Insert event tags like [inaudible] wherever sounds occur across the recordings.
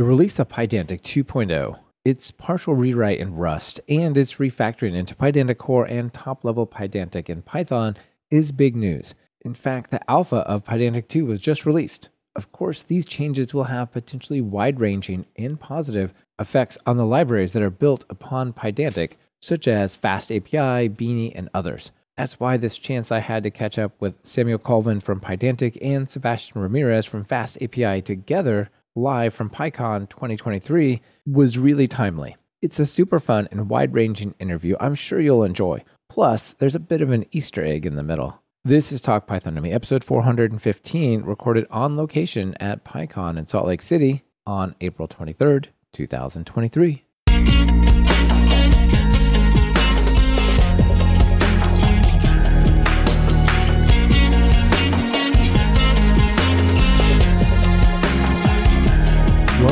The release of Pydantic 2.0, its partial rewrite in Rust, and its refactoring into Pydantic Core and top level Pydantic in Python is big news. In fact, the alpha of Pydantic 2 was just released. Of course, these changes will have potentially wide ranging and positive effects on the libraries that are built upon Pydantic, such as FastAPI, Beanie, and others. That's why this chance I had to catch up with Samuel Colvin from Pydantic and Sebastian Ramirez from FastAPI together live from PyCon 2023 was really timely. It's a super fun and wide ranging interview I'm sure you'll enjoy. Plus, there's a bit of an Easter egg in the middle. This is Talk Python to Me, episode 415, recorded on location at PyCon in Salt Lake City on April 23rd, 2023.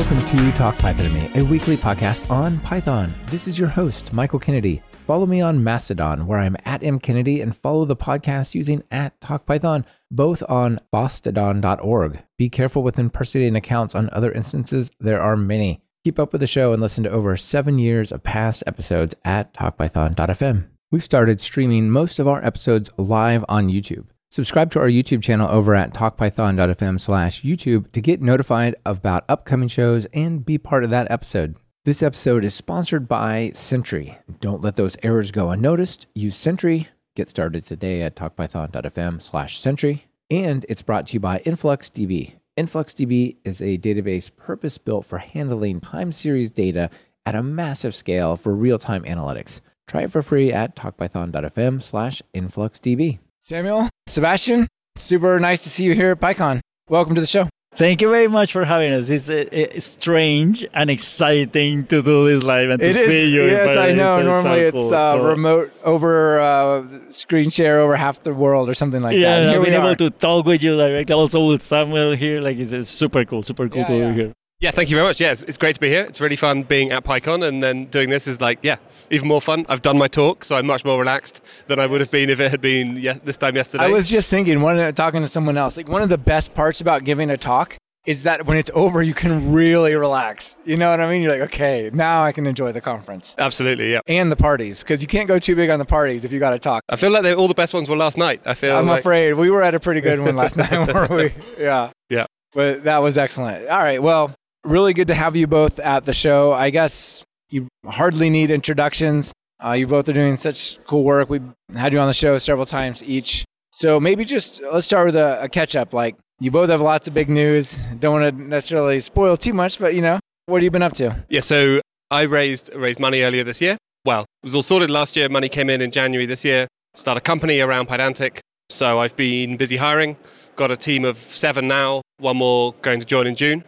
Welcome to Talk Python to Me, a weekly podcast on Python. This is your host, Michael Kennedy. Follow me on Mastodon, where I'm at mkennedy, and follow the podcast using at TalkPython, both on fosstodon.org. Be careful with impersonating accounts on other instances. There are many. Keep up with the show and listen to over seven years of past episodes at talkpython.fm. We've started streaming most of our episodes live on YouTube. Subscribe to our YouTube channel over at talkpython.fm slash YouTube to get notified about upcoming shows and be part of that episode. This episode is sponsored by Sentry. Don't let those errors go unnoticed. Use Sentry. Get started today at talkpython.fm slash Sentry. And it's brought to you by InfluxDB. InfluxDB is a database purpose built for handling time series data at a massive scale for real time analytics. Try it for free at talkpython.fm slash InfluxDB. Samuel, Sebastian, super nice to see you here at PyCon. Welcome to the show. Thank you very much for having us. It's, it's strange and exciting to do this live and to it see is, you. Yes, I know. It's Normally so it's cool. uh, So- remote over uh, screen share over half the world or something like yeah, that. Here being able to talk with you directly, also with Samuel here, like it's, it's super cool, super cool Yeah, to yeah. be here. Yeah, thank you very much. Yeah, it's, it's great to be here. It's really fun being at PyCon, and then doing this is like, yeah, even more fun. I've done my talk, so I'm much more relaxed than I would have been if it had been this time yesterday. I was just thinking, one uh, talking to someone else, like one of the best parts about giving a talk is that when it's over, you can really relax. You know what I mean? You're like, okay, now I can enjoy the conference Absolutely, yeah. and the parties because you can't go too big on the parties if you got to talk. I feel like they, all the best ones were last night. I feel I'm like, afraid we were at a pretty good one last [laughs] night, weren't we? Yeah. Yeah. But that was excellent. All right. Well, really good to have you both at the show. I guess you hardly need introductions. Uh, you both are doing such cool work. We've had you on the show several times each. So maybe just let's start with a, a catch up. Like you both have lots of big news. Don't want to necessarily spoil too much, but you know, what have you been up to? Yeah, so I raised raised money earlier this year. Well, it was all sorted last year. Money came in in January this year. Start a company around Pydantic. So I've been busy hiring. Got a team of seven now. One more going to join in June.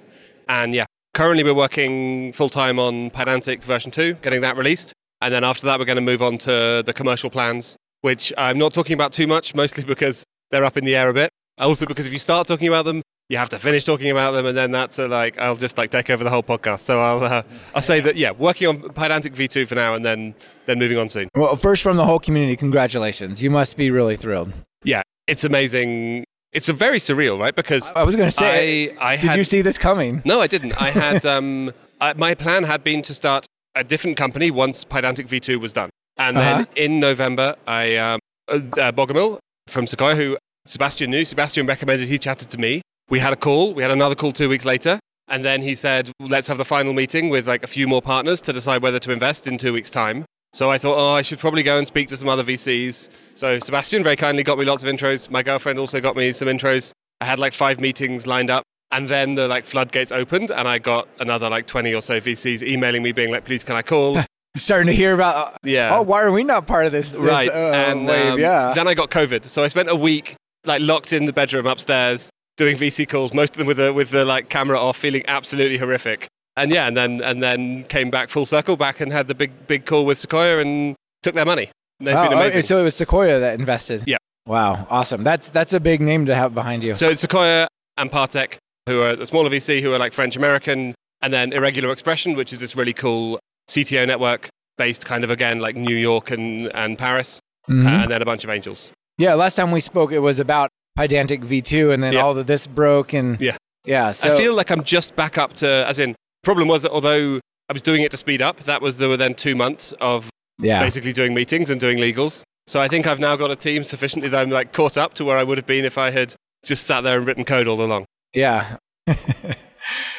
And yeah, currently we're working full time on Pydantic version two, getting that released. And then after that, we're going to move on to the commercial plans, which I'm not talking about too much, mostly because they're up in the air a bit. Also because if you start talking about them, you have to finish talking about them, and then that's uh, like I'll just like take over the whole podcast. So I'll uh, I'll say that yeah, working on Pydantic V2 for now, and then then moving on soon. Well, first from the whole community, congratulations. You must be really thrilled. Yeah, it's amazing. It's a very surreal, right? Because I was going to say, I, I did had, you see this coming? No, I didn't. I had um, [laughs] I, my plan had been to start a different company once Pydantic V2 was done, and Uh-huh. then in November, I um, uh, uh, Bogomil from Sequoia, who Sebastian knew. Sebastian recommended. He chatted to me. We had a call. We had another call two weeks later, and then he said, "Let's have the final meeting with like a few more partners to decide whether to invest in two weeks' time." So I thought, oh, I should probably go and speak to some other VCs. So Sebastian very kindly got me lots of intros. My girlfriend also got me some intros. I had like five meetings lined up. And then the like floodgates opened, and I got another like twenty or so VCs emailing me, being like, "Please, can I call?" [laughs] Starting to hear about, yeah, oh, why are we not part of this? this, right. uh, and wave? um, yeah. then I got COVID, so I spent a week like locked in the bedroom upstairs doing VC calls, most of them with the with the like camera off, feeling absolutely horrific. And yeah, and then and then came back full circle, back and had the big big call with Sequoia and took their money. They've Oh, been oh, amazing. so it was Sequoia that invested. Yeah. Wow, awesome. That's that's a big name to have behind you. So it's Sequoia and Partech, who are the smaller VC, who are like French American, and then Irregular Expression, which is this really cool CTO network based kind of again like New York and, and Paris, Mhm. uh, and then a bunch of angels. yeah, last time we spoke, it was about Pydantic V2, and then Yeah. all of this broke, and Yeah. yeah. So I feel like I'm just back up to, as in, Problem was that although I was doing it to speed up, that was there were then two months of Yeah. basically doing meetings and doing legals. So I think I've now got a team sufficiently that I'm like caught up to where I would have been if I had just sat there and written code all along. Yeah. [laughs]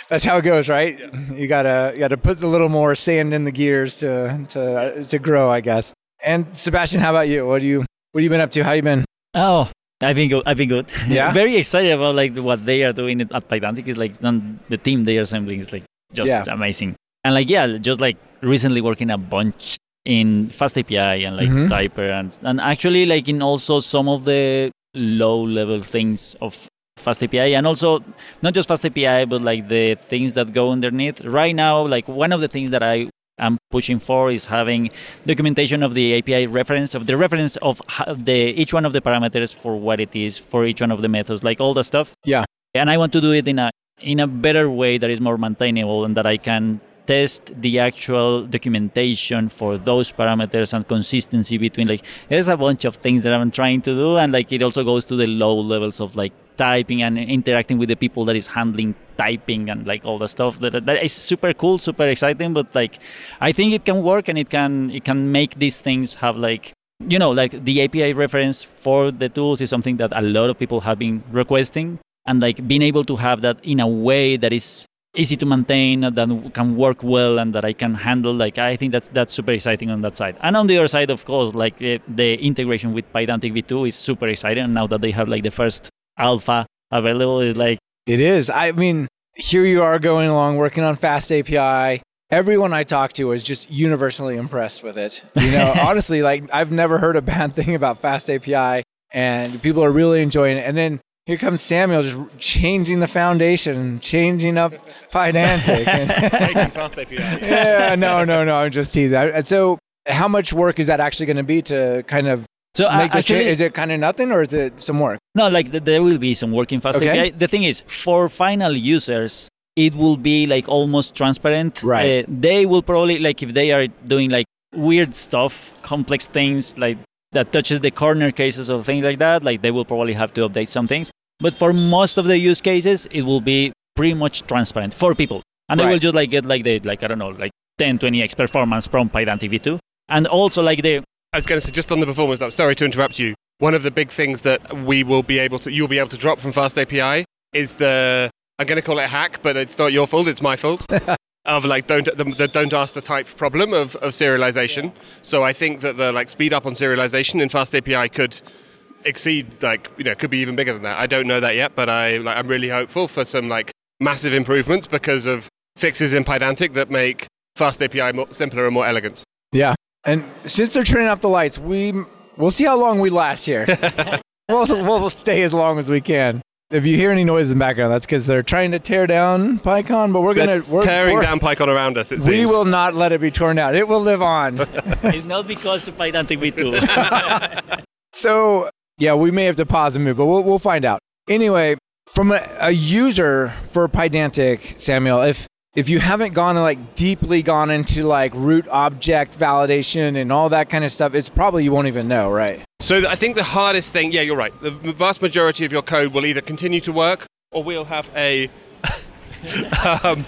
That's how it goes, right? You gotta you gotta put a little more sand in the gears to to to grow, I guess. And Sebastian, how about you? What do you what have you been up to? How you been? Oh, I've been good. I've been good. Yeah? [laughs] Very excited about like what they are doing at Pydantic. Is like um, the team they are assembling is like just Yeah. amazing. And like yeah, just like recently working a bunch in Fast API and like Mhm. Typer and and actually like in also some of the low level things of Fast API and also not just Fast API but like the things that go underneath. Right now, like one of the things that I am pushing for is having documentation of the API reference of the reference of the each one of the parameters for what it is for each one of the methods, like all the stuff. Yeah. And I want to do it in a in a better way that is more maintainable and that I can test the actual documentation for those parameters and consistency between like there's a bunch of things that I'm trying to do and like it also goes to the low levels of like typing and interacting with the people that is handling typing and like all the stuff that that is super cool super exciting but like I think it can work and it can it can make these things have like you know like the API reference for the tools is something that a lot of people have been requesting and like being able to have that in a way that is easy to maintain that can work well and that I can handle like I think that's that's super exciting on that side and on the other side of course like eh, the integration with Pydantic v2 is super exciting now that they have like the first alpha available is like It is. I mean, here you are going along working on Fast API. Everyone I talked to was just universally impressed with it. You know, [laughs] honestly, like I've never heard a bad thing about Fast API, and people are really enjoying it. And then here comes Samuel just changing the foundation, changing up [laughs] Pydantic. and- Making [laughs] fast API. yeah, no, no, no. I'm just teasing. I- So, how much work is that actually going to be to kind of so I make this change? actually Is it kind of nothing, or is it some work? No, like th- there will be some work in Fast Okay. API. The thing is, for final users, it will be like almost transparent. Right. Uh, they will probably like if they are doing like weird stuff, complex things like that touches the corner cases or things like that. Like they will probably have to update some things. But for most of the use cases, it will be pretty much transparent for people, and they will just like get like the like I don't know like 10, 20x performance from Pydantic v2, and also like the I was going to say, just on the performance, though, sorry to interrupt you. One of the big things that we will be able to, you'll be able to drop from Fast API is the, I'm going to call it a hack, but it's not your fault, it's my fault. [laughs] of like don't the, the don't ask the type problem of, of serialization. So I think that the like speed up on serialization in Fast API could exceed like you know could be even bigger than that. I don't know that yet, but I like I'm really hopeful for some like massive improvements because of fixes in Pydantic that make Fast API more, simpler and more elegant. Yeah. And since they're turning off the lights, we we'll see how long we last here. [laughs] we'll, we'll stay as long as we can. If you hear any noise in the background, that's because they're trying to tear down PyCon, but we're They're gonna we're, tearing we're- down PyCon around us. It We seems. will not let it be torn down. It will live on. [laughs] it's not because to Pydantic v2. so yeah, we may have to pause and move, but we'll we'll find out. Anyway, from a, a user for Pydantic, Samuel, if if you haven't gone and like deeply gone into like root object validation and all that kind of stuff, it's probably you won't even know, right? So I think the hardest thing, yeah, you're right. The vast majority of your code will either continue to work or we'll have a. [laughs] um,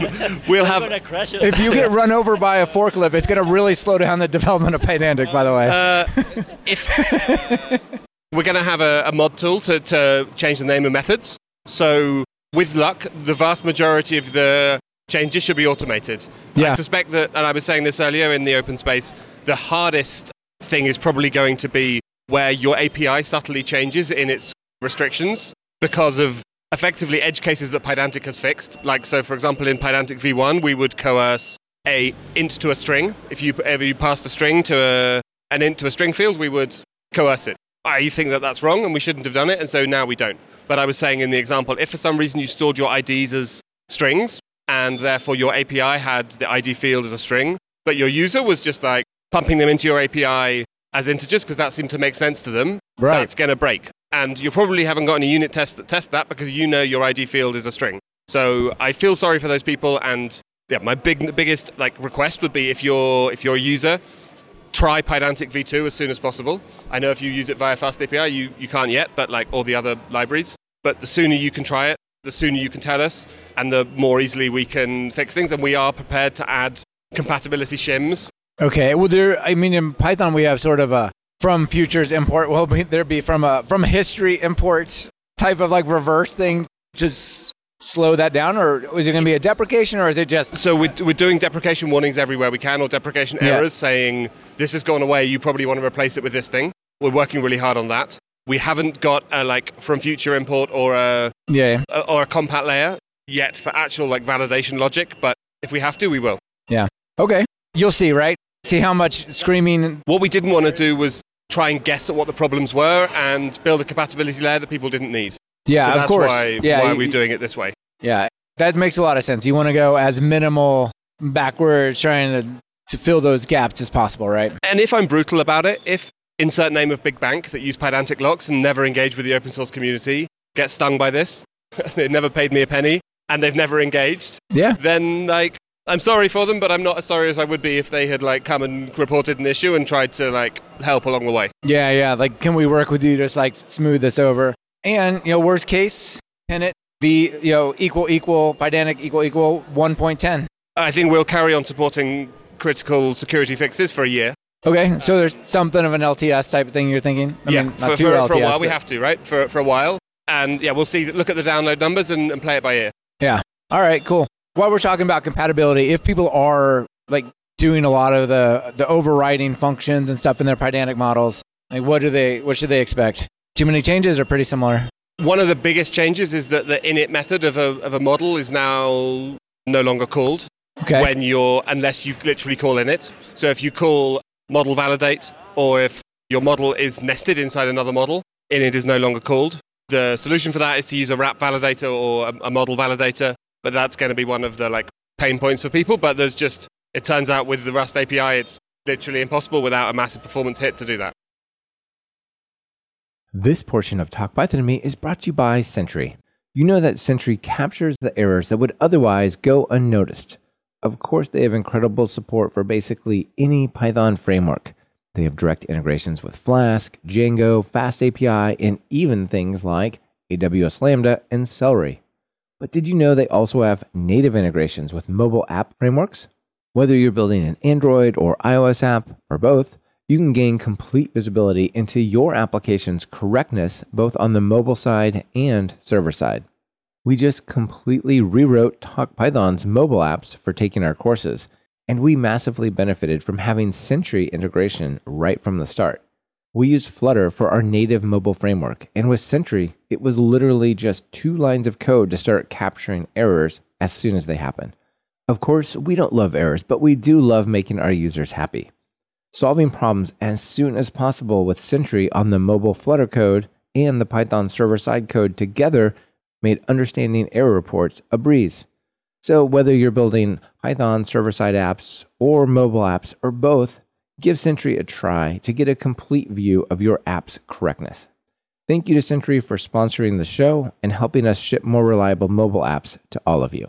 we'll have. gonna crash us. If you get run over by a forklift, it's going to really slow down the development of Pydantic, by the way. Uh, if [laughs] we're going to have a, a mod tool to, to change the name of methods. So with luck, the vast majority of the changes should be automated. Yeah. I suspect that, and I was saying this earlier in the open space, the hardest thing is probably going to be where your API subtly changes in its restrictions because of effectively edge cases that Pydantic has fixed. Like, so for example, in Pydantic v1, we would coerce a int to a string. If you ever you passed a string to a, an int to a string field, we would coerce it. Ah, I think that that's wrong and we shouldn't have done it, and so now we don't. But I was saying in the example, if for some reason you stored your IDs as strings, and therefore your API had the ID field as a string, but your user was just like pumping them into your API as integers because that seemed to make sense to them, Right. that's going to break. And you probably haven't got any unit tests that test that because you know your ID field is a string. So I feel sorry for those people, and yeah, my big biggest like request would be if you're if you're a user, try Pydantic v2 as soon as possible. I know if you use it via Fast API, you, you can't yet, but like all the other libraries. But the sooner you can try it, the sooner you can tell us, and the more easily we can fix things. And we are prepared to add compatibility shims. Okay. Well, there. I mean, in Python, we have sort of a from futures import. Well, [laughs] there be from a from history import type of like reverse thing. Just slow that down, or is it going to be a deprecation, or is it just? So we're, we're doing deprecation warnings everywhere we can, or deprecation Yeah. errors, saying this has gone away. You probably want to replace it with this thing. We're working really hard on that. We haven't got a like from future import or a Yeah. a- or a compat layer yet for actual like validation logic, but if we have to, we will. Yeah. Okay. You'll see, right? See how much screaming. What we didn't want to do was try and guess at what the problems were and build a compatibility layer that people didn't need. Yeah, so of course. why, yeah, why you- we're doing it this way. Yeah, that makes a lot of sense. You want to go as minimal backwards, trying to to fill those gaps as possible, right? And if I'm brutal about it, if insert name of big bank that use Pydantic locks and never engage with the open source community gets stung by this, [laughs] they've never paid me a penny and they've never engaged, Yeah. then like I'm sorry for them, but I'm not as sorry as I would be if they had like come and reported an issue and tried to like help along the way. Yeah, yeah. Like, can we work with you to just like smooth this over? And you know, worst case, pin it v you know equal equal Pydantic equal equal one point ten. I think we'll carry on supporting critical security fixes for a year. Okay, so there's something of an LTS type of thing you're thinking. I yeah, mean, for, for, LTS, for a while we have to, right? For, for a while. And yeah, we'll see. Look at the download numbers and, and play it by ear. Yeah. All right, cool. While we're talking about compatibility, if people are like doing a lot of the the overriding functions and stuff in their Pydantic models, like what do they what should they expect? Too many changes are pretty similar? One of the biggest changes is that the init method of a, of a model is now no longer called Okay. when you're, unless you literally call init. So if you call model validate or if your model is nested inside another model, init is no longer called. The solution for that is to use a wrap validator or a, a model validator, but that's going to be one of the like pain points for people. But there's just, it turns out with the Rust API, it's literally impossible without a massive performance hit to do that. This portion of Talk Python to Me is brought to you by Sentry. You know that Sentry captures the errors that would otherwise go unnoticed. Of course, they have incredible support for basically any Python framework. They have direct integrations with Flask, Django, FastAPI, and even things like AWS Lambda and Celery. But did you know they also have native integrations with mobile app frameworks? Whether you're building an Android or iOS app or both, you can gain complete visibility into your application's correctness both on the mobile side and server side. We just completely rewrote TalkPython's mobile apps for taking our courses, and we massively benefited from having Sentry integration right from the start. We used Flutter for our native mobile framework, and with Sentry, it was literally just two lines of code to start capturing errors as soon as they happen. Of course, we don't love errors, but we do love making our users happy. Solving problems as soon as possible with Sentry on the mobile Flutter code and the Python server side code together made understanding error reports a breeze. So, whether you're building Python server side apps or mobile apps or both, give Sentry a try to get a complete view of your app's correctness. Thank you to Sentry for sponsoring the show and helping us ship more reliable mobile apps to all of you.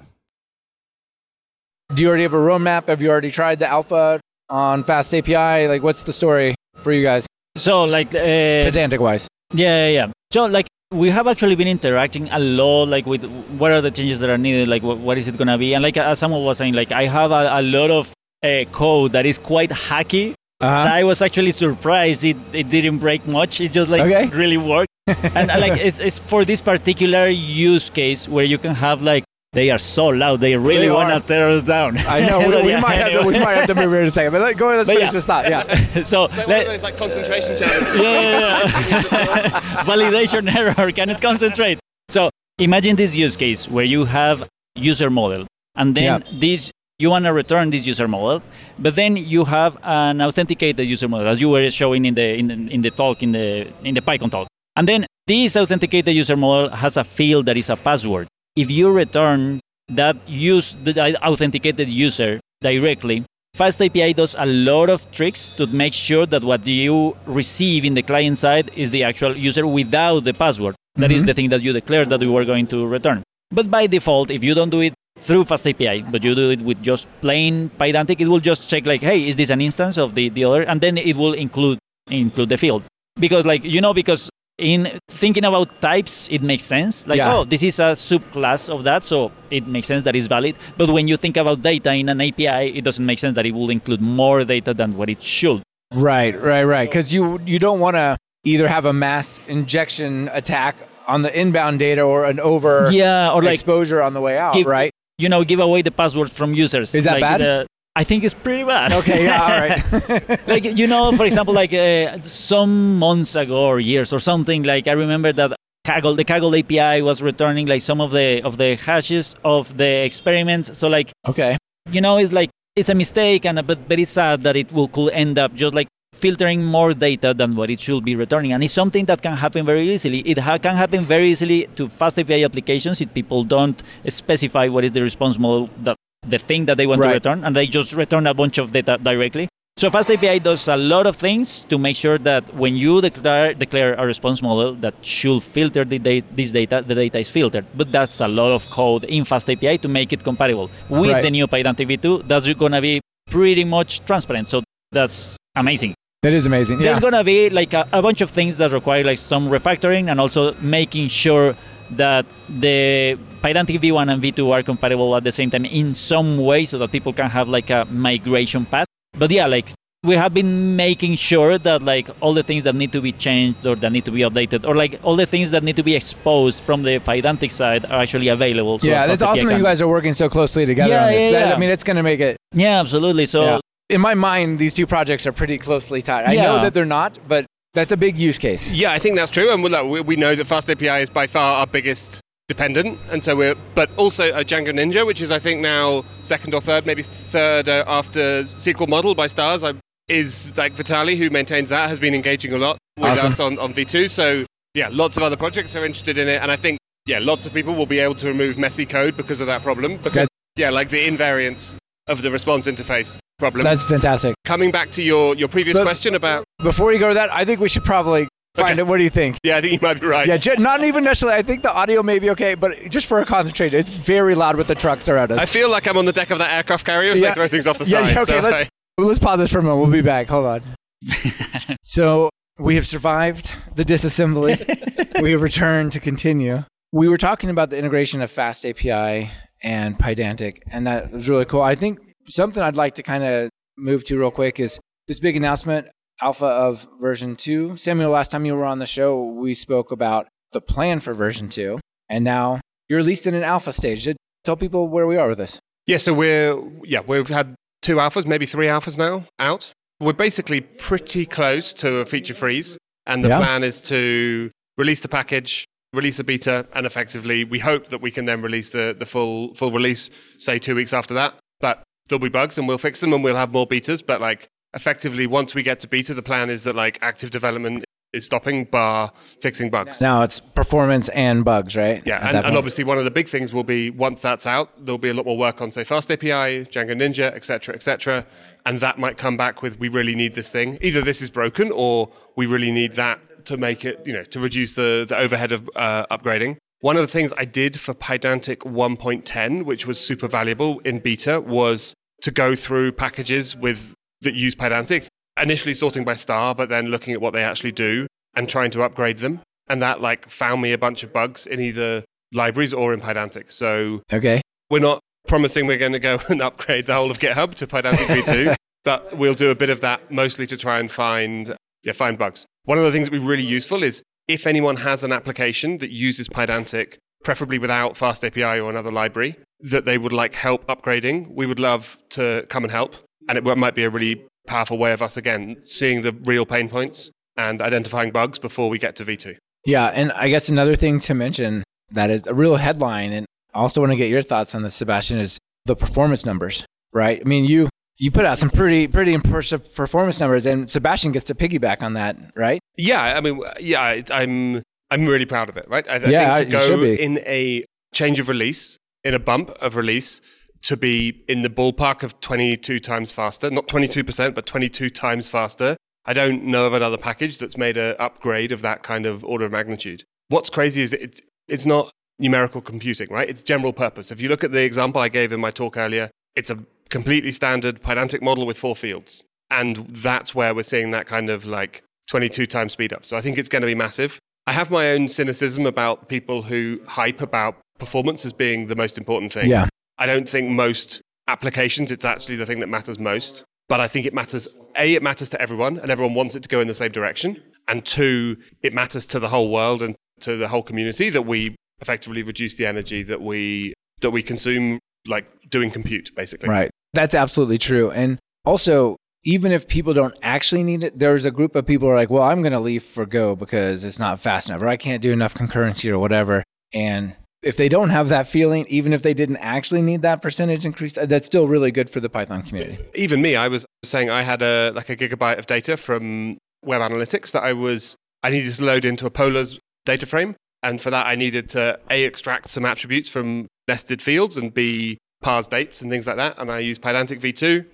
Do you already have a roadmap? Have you already tried the alpha on Fast API? Like, what's the story for you guys, So like uh, Pydantic wise? Yeah, yeah, yeah. So like we have actually been interacting a lot, like with what are the changes that are needed, like what, what is it gonna be, and like as someone was saying, like I have a, a lot of uh, code that is quite hacky. Uh-huh. I was actually surprised it, it didn't break much. It just like Okay. really worked, [laughs] and uh, like it's, it's for this particular use case where you can have like they are so loud, they really want to tear us down. I know we, [laughs] we Yeah, might have to, we might have to move here in a second, but let, go ahead. Let's But finish yeah. this thought. Yeah. [laughs] so Like one let- of those like concentration challenges. yeah, yeah, yeah. validation error cannot concentrate so imagine this use case where you have user model and then Yeah. this you want to return this user model but then you have an authenticated user model as you were showing in the in the, in the talk in the in the pycon talk and then this authenticated user model has a field that is a password if you return that use the authenticated user directly Fast API does a lot of tricks to make sure that what you receive in the client side is the actual user without the password. That is Mhm. the thing that you declared that you were going to return. But by default, if you don't do it through Fast API, but you do it with just plain Pydantic, it will just check like, hey, is this an instance of the, the other? And then it will include include the field. Because like you know, because in thinking about types, it makes sense. Like, Yeah. oh, this is a subclass of that, so it makes sense that it's valid. But when you think about data in an API, it doesn't make sense that it will include more data than what it should. Right, right, right. Because you you don't want to either have a mass injection attack on the inbound data or an over Yeah, or like exposure on the way out, give- right? You know, give away the password from users. Is that like bad? the- I think it's pretty bad. Okay, yeah, all right. [laughs] like you know, for example, like uh, some months ago or years or something. Like I remember that Kaggle, the Kaggle API was returning like some of the of the hashes of the experiments. So like okay. you know, it's like it's a mistake, and but but it's sad that it will could end up just like filtering more data than what it should be returning, and it's something that can happen very easily. It ha- can happen very easily to fast API applications if people don't specify what is the response model that the thing that they want Right. to return, and they just return a bunch of data directly. So Fast API does a lot of things to make sure that when you declare declare a response model that should filter the da- this data, the data is filtered. But that's a lot of code in Fast API to make it compatible with Right. the new Pydantic V2. That's gonna be pretty much transparent. So that's amazing. That is amazing. There's gonna be like a, a bunch of things that require like some refactoring and also making sure that the Pydantic V1 and V2 are compatible at the same time in some way so that people can have like a migration path. But yeah, like we have been making sure that like all the things that need to be changed or that need to be updated or like all the things that need to be exposed from the Pydantic side are actually available. So yeah, that's awesome that you guys are working so closely together Yeah, on this. yeah, yeah. I mean, it's going to make it. Yeah, absolutely. So Yeah. In my mind, these two projects are pretty closely tied. I know that they're not, but that's a big use case. Yeah, I think that's true, and we, look, we, we know that Fast API is by far our biggest dependent, and so we're. But also a Django Ninja, which is I think now second or third, maybe third uh, after SQL Model by Stars, I, is like Vitali, who maintains that, has been engaging a lot with Awesome. us on, on V2. So yeah, lots of other projects are interested in it, and I think yeah, lots of people will be able to remove messy code because of that problem. Because That- yeah, like the invariance of the response interface problem. That's fantastic. Coming back to your your previous But- question about Before we go to that, I think we should probably find Okay. it. What do you think? yeah, I think you might be right. Yeah, ju- not even necessarily. I think the audio may be okay, but just for a concentration, it's very loud with the trucks around us. I feel like I'm on the deck of that aircraft carrier as Yeah. they throw things off the yeah, side. yeah, okay, so let's let's pause this for a moment. We'll be back. Hold on. [laughs] so we have survived the disassembly. [laughs] we have returned to continue. We were talking about the integration of Fast API and Pydantic, and that was really cool. I think something I'd like to kind of move to real quick is this big announcement, alpha of version two. Samuel, last time you were on the show, we spoke about the plan for version two, and now you're at least in an alpha stage. Tell people where we are with this. yeah, so we're yeah we've had two alphas, maybe three alphas now out. We're basically pretty close to a feature freeze, and the Yeah. plan is to release the package, release a beta, and effectively we hope that we can then release the the full full release, say two weeks after that. But there'll be bugs, and we'll fix them, and we'll have more betas. But like effectively, once we get to beta, the plan is that like active development is stopping, bar fixing bugs. Now it's performance and bugs, right? Yeah, and, and obviously one of the big things will be once that's out, there'll be a lot more work on say Fast API, Django Ninja, etc., etc., and that might come back with we really need this thing. Either this is broken or we really need that to make it, you know, to reduce the the overhead of uh, upgrading. One of the things I did for Pydantic 1.10, which was super valuable in beta, was to go through packages with that use Pydantic, initially sorting by star, but then looking at what they actually do and trying to upgrade them. And that like found me a bunch of bugs in either libraries or in Pydantic. So okay. we're not promising we're going to go [laughs] and upgrade the whole of GitHub to Pydantic v2, [laughs] but we'll do a bit of that mostly to try and find yeah, find bugs. One of the things that would be really useful is if anyone has an application that uses Pydantic, preferably without Fast API or another library, that they would like help upgrading, we would love to come and help. And it might be a really powerful way of us, again, seeing the real pain points and identifying bugs before we get to V2. Yeah, and I guess another thing to mention that is a real headline, and I also want to get your thoughts on this, Sebastian, is the performance numbers. Right? I mean, you you put out some pretty pretty impressive performance numbers, and Sebastian gets to piggyback on that, right? Yeah, I mean, yeah, I'm I'm really proud of it, right? I, I Yeah, think to go in a change of release, in a bump of release, to be in the ballpark of 22 times faster, not 22%, but 22 times faster. I don't know of another package that's made an upgrade of that kind of order of magnitude. What's crazy is it's it's not numerical computing, right? It's general purpose. If you look at the example I gave in my talk earlier, it's a completely standard Pydantic model with four fields. And that's where we're seeing that kind of like 22 times speed up. So I think it's going to be massive. I have my own cynicism about people who hype about performance as being the most important thing. Yeah. I don't think most applications it's actually the thing that matters most. But I think it matters A, it matters to everyone and everyone wants it to go in the same direction. And two, it matters to the whole world and to the whole community that we effectively reduce the energy that we that we consume like doing compute basically. Right. That's absolutely true. And also, even if people don't actually need it, there's a group of people who are like, well, I'm going to leave for Go because it's not fast enough, or I can't do enough concurrency or whatever. And if they don't have that feeling, even if they didn't actually need that percentage increase, uh, that's still really good for the Python community. Even me, I was saying I had a like a gigabyte of data from web analytics that I was I needed to load into a Polars data frame. And for that I needed to A extract some attributes from nested fields and be parse dates and things like that. And I used Pydantic V2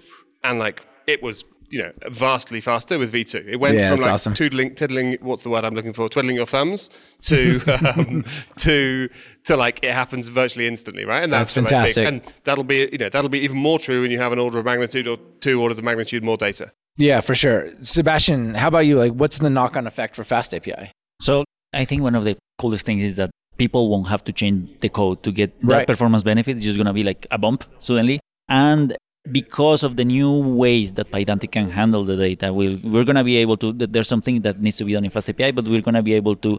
and like it was you know vastly faster with V2. It went Yeah, from that's like awesome. tootling, tiddling. What's the word I'm looking for? Twiddling your thumbs to [laughs] um, to to like it happens virtually instantly, right? And That's for, like, fantastic. and that'll be you know that'll be even more true when you have an order of magnitude or two orders of magnitude more data. Yeah, for sure. Sebastian, how about you? Like, what's the knock on effect for Fast API? So I think one of the coolest things is that people won't have to change the code to get that Right. performance benefit. It's just going to be like a bump suddenly. And because of the new ways that Pydantic can handle the data, we'll, we're going to be able to, there's something that needs to be done in FastAPI, but we're going to be able to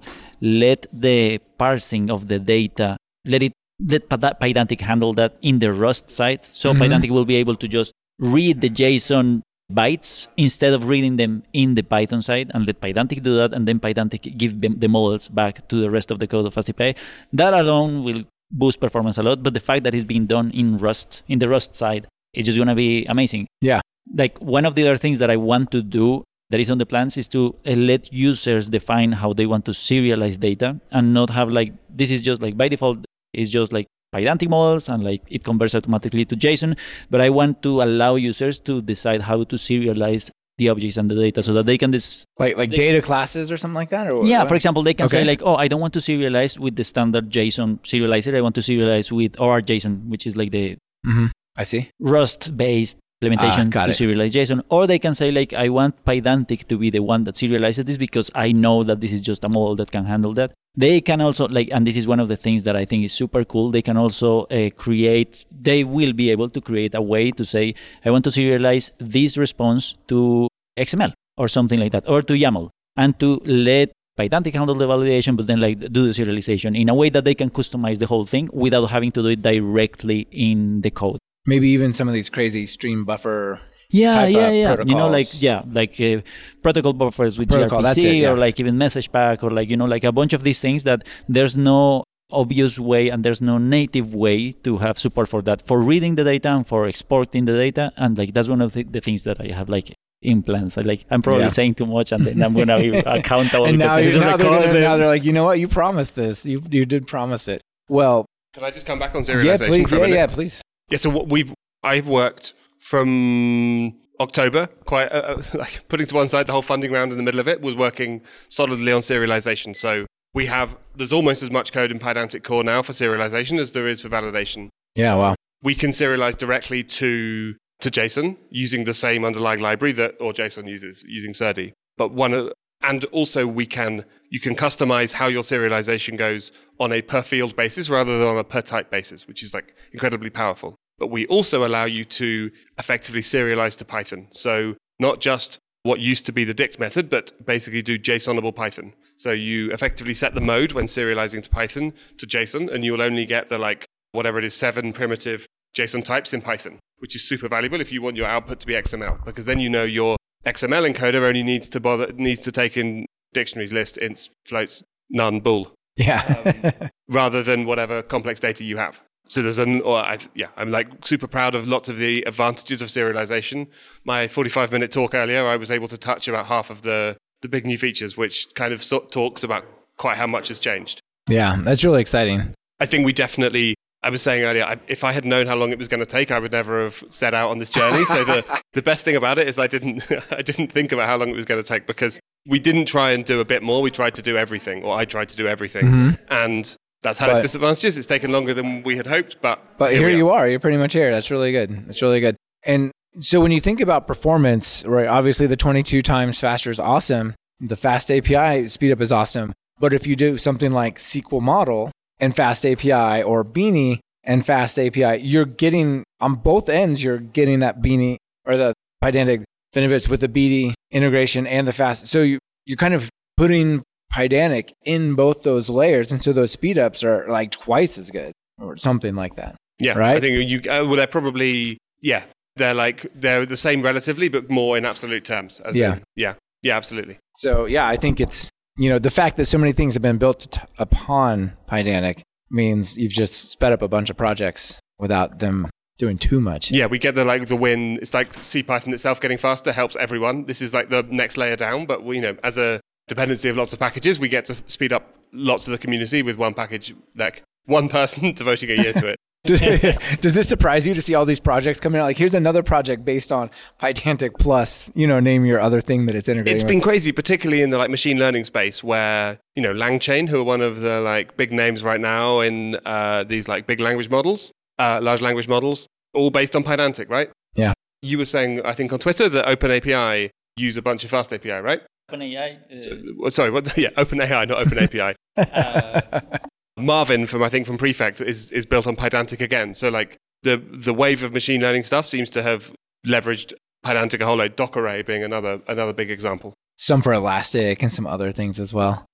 let the parsing of the data, let it, let Pyda- Pydantic handle that in the Rust side. So Mhm. Pydantic will be able to just read the JSON bytes instead of reading them in the Python side and let Pydantic do that and then Pydantic give them the models back to the rest of the code of FastAPI. That alone will boost performance a lot, but the fact that it's being done in Rust, in the Rust side, is just going to be amazing. Yeah. Like one of the other things that I want to do that is on the plans is to uh, let users define how they want to serialize data and not have like, this is just like by default, it's just like Pydantic models and like it converts automatically to JSON. But I want to allow users to decide how to serialize the objects and the data so that they can dis- Like, like They- data classes or something like that? Or yeah, what? for example, they can say like, "Oh, I don't want to serialize with the standard JSON serializer. I want to serialize with orjson which is like the Mhm. I see. Rust-based implementation Ah, to it. serialize JSON." Or they can say like, "I want Pydantic to be the one that serializes this because I know that this is just a model that can handle that." They can also like, and this is one of the things that I think is super cool. They can also uh, create. They will be able to create a way to say, "I want to serialize this response to XML or something like that, or to YAML." and to let Pydantic handle the validation, but then like do the serialization in a way that they can customize the whole thing without having to do it directly in the code. Maybe even some of these crazy stream buffer. Yeah, type yeah, of yeah. You know, like yeah, like uh, protocol buffers with Protocol, gRPC it, yeah. or like even message pack or like you know like a bunch of these things that there's no obvious way and there's no native way to have support for that for reading the data and for exporting the data and like that's one of the, the things that I have like implants. I like I'm probably Yeah. saying too much and then I'm gonna be [laughs] accountable. and because now, this you is now, they're gonna, now they're like, you know what? You promised this. You, you did promise it. Well, Can I just come back on yeah, please. Yeah, yeah, please. Yeah, so what we've I've worked from October, quite uh, uh, [laughs] like putting to one side the whole funding round in the middle of it was working solidly on serialization. So we have there's almost as much code in Pydantic core now for serialization as there is for validation. Yeah, wow. We can serialize directly to to JSON using the same underlying library that orjson uses using Serde. But one and also we can you can customize how your serialization goes on a per field basis rather than on a per type basis, which is like incredibly powerful. But we also allow you to effectively serialize to Python. So not just what used to be the dict method, but basically do JSONable Python. So you effectively set the mode when serializing to Python to JSON, and you'll only get the like whatever it is, seven primitive JSON types in Python, which is super valuable if you want your output to be XML, because then you know your XML encoder only needs to bother needs to take in dictionaries, list, ints, floats, none, bool, Yeah. Um, [laughs] rather than whatever complex data you have. So there's an, or I, yeah, I'm like super proud of lots of the advantages of serialization. My 45 minute talk earlier, I was able to touch about half of the the big new features, which kind of sort talks about quite how much has changed. yeah, that's really exciting. I think we definitely. I was saying earlier, I, if I had known how long it was going to take, I would never have set out on this journey. so the [laughs] the best thing about it is I didn't [laughs] I didn't think about how long it was going to take because we didn't try and do a bit more. We tried to do everything, or I tried to do everything, Mhm. and that's had But- its disadvantages. It's taken longer than we had hoped, but But here, we you are. You're pretty much here. That's really good. That's really good. And so when you think about performance, right? Obviously, the 22 times faster is awesome. The fast API speed up is awesome. But if you do something like SQL model and Fast API or Beanie and Fast API, you're getting on both ends, you're getting that Beanie or the Pydantic benefits with the Beanie integration and the Fast. So you, you're kind of putting Pydantic in both those layers. And so those speed ups are like twice as good or something like that. Yeah. Right? I think you, uh, well, they're probably, yeah, they're like, they're the same relatively, but more in absolute terms. As Yeah. in- yeah. Yeah, absolutely. So yeah, I think it's you know the fact that so many things have been built t- upon Pydantic means you've just sped up a bunch of projects without them doing too much. Yeah, we get the like the win. It's like C Python itself getting faster helps everyone. This is like the next layer down, but we you know as a dependency of lots of packages, we get to speed up lots of the community with one package, like one person [laughs] devoting a year to it. [laughs] [laughs] Does this surprise you to see all these projects coming out? Like here's another project based on Pydantic plus, you know, name your other thing that it's integrating. It's been crazy, particularly in the like machine learning space, where you know LangChain, who are one of the like big names right now in uh, these like big language models, uh, large language models, all based on Pydantic, right? Yeah. You were saying, I think on Twitter, that OpenAPI use a bunch of Fast API, right? OpenAI. uh, So- sorry, what? [laughs] Yeah, OpenAI, not OpenAPI. [laughs] Marvin from I think from Prefect is is built on Pydantic again. So like the the wave of machine learning stuff seems to have leveraged Pydantic a whole lot. DocArray being another another big example. some for Elastic and some other things as well.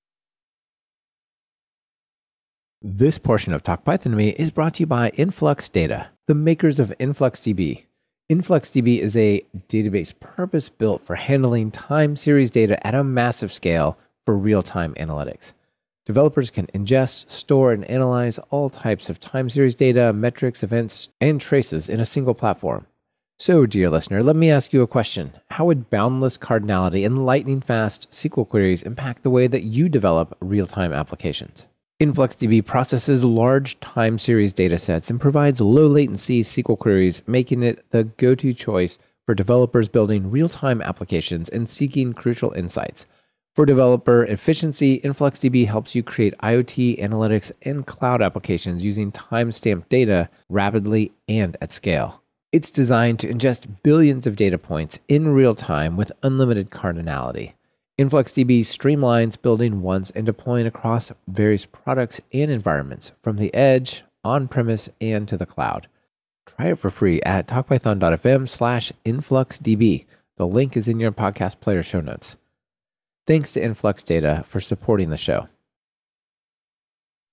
This portion of Talk Python to Me is brought to you by Influx Data, the makers of InfluxDB. InfluxDB is a database purpose built for handling time series data at a massive scale for real time analytics. Developers can ingest, store, and analyze all types of time series data, metrics, events, and traces in a single platform. So, dear listener, let me ask you a question. How would boundless cardinality and lightning fast SQL queries impact the way that you develop real time applications? InfluxDB processes large time series datasets and provides low latency SQL queries, making it the go to choice for developers building real time applications and seeking crucial insights. For developer efficiency, InfluxDB helps you create IoT, analytics, and cloud applications using timestamped data rapidly and at scale. It's designed to ingest billions of data points in real time with unlimited cardinality. InfluxDB streamlines building once and deploying across various products and environments from the edge, on premise, and to the cloud. Try it for free at talkpython.fm slash influxdb. The link is in your podcast player show notes. Thanks to Influx Data for supporting the show.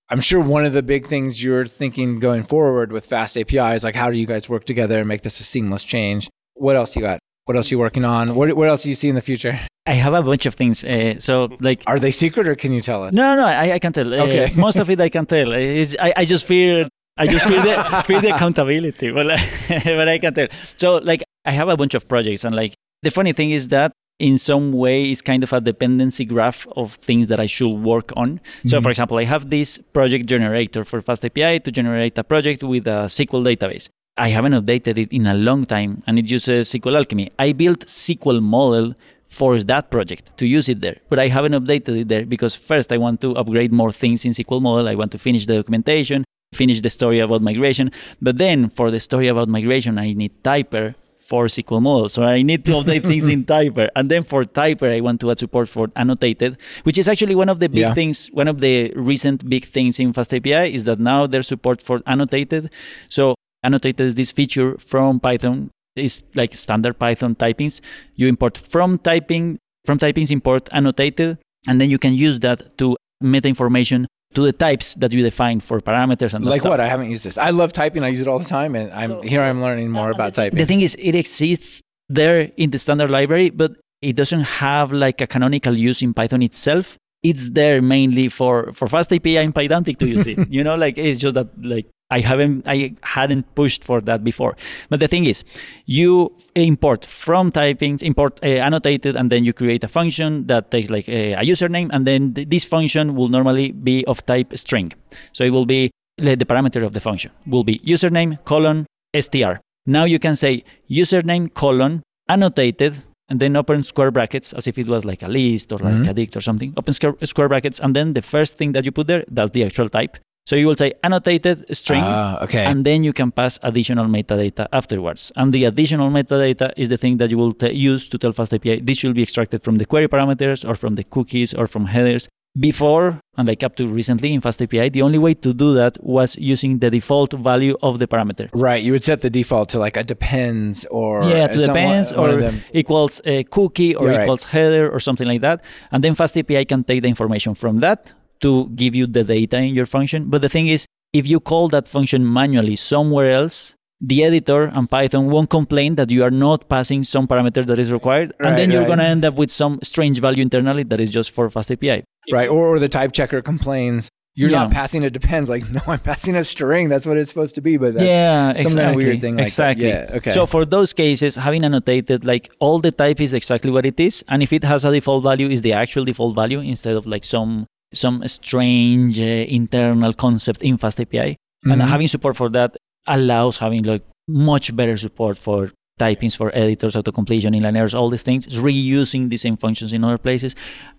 I'm sure one of the big things you're thinking going forward with Fast API is like, how do you guys work together and make this a seamless change? What else you got? What else you working on? What, what else do you see in the future? I have a bunch of things. Uh, so like Are they secret or can you tell us? No, no, I, I can tell. Uh, Okay. [laughs] most of it I can tell. It's, I, I just feel, I just feel the, [laughs] fear the accountability, but, [laughs] but I can tell. So, like, I have a bunch of projects, and like, the funny thing is that in some way it's kind of a dependency graph of things that I should work on. So, for example, I have this project generator for FastAPI to generate a project with a SQL database. I haven't updated it in a long time, and it uses SQL Alchemy. I built SQL model for that project to use it there. But I haven't updated it there because first I want to upgrade more things in SQL model. I want to finish the documentation, finish the story about migration. But then for the story about migration, I need Typer for SQL model. So I need to update [laughs] things in Typer. And then for Typer, I want to add support for annotated, which is actually one of the big Yeah. things, one of the recent big things in FastAPI is that now there's support for annotated. So annotated is this feature from Python is like standard Python typings. You import from typing, from typings import annotated, and then you can use that to meta information to the types that you define for parameters and that Like stuff. what? I haven't used this. I love typing. I use it all the time, and I'm So- here. I'm learning more about typing. The thing is, it exists there in the standard library, but it doesn't have like a canonical use in Python itself. It's there mainly for for FastAPI and Pydantic to use it. [laughs] you know, like it's just that like I haven't I hadn't pushed for that before. But the thing is, you import from typings, import uh, annotated, and then you create a function that takes like a, a username, and then th- this function will normally be of type string. So it will be the the parameter of the function will be username colon str. Now you can say username colon annotated and then open square brackets as if it was like a list or like Mhm. a dict or something. Open square, square brackets and then the first thing that you put there, that's the actual type. So you will say annotated string Ah, okay. and then you can pass additional metadata afterwards. And the additional metadata is the thing that you will t- use to tell FastAPI this should be extracted from the query parameters or from the cookies or from headers. before and like up to recently in FastAPI, the only way to do that was using the default value of the parameter. Right. You would set the default to like a depends or yeah, to depends or equals a cookie or equals right. header or something like that. And then FastAPI can take the information from that to give you the data in your function. But the thing is, if you call that function manually somewhere else, the editor and Python won't complain that you are not passing some parameter that is required, right, and then you're right. going to end up with some strange value internally that is just for FastAPI. Right, or, or the type checker complains you're yeah. not passing it depends. Like, [laughs] no, I'm passing a string. That's what it's supposed to be. But that's yeah, exactly. weird thing. Like exactly. That. Yeah. Okay. So for those cases, having annotated like all the type is exactly what it is, and if it has a default value, is the actual default value instead of like some some strange uh, internal concept in FastAPI. Mm-hmm. And having support for that allows having like much better support for typings for editors, auto-completion, inline errors, all these things, reusing the same functions in other places.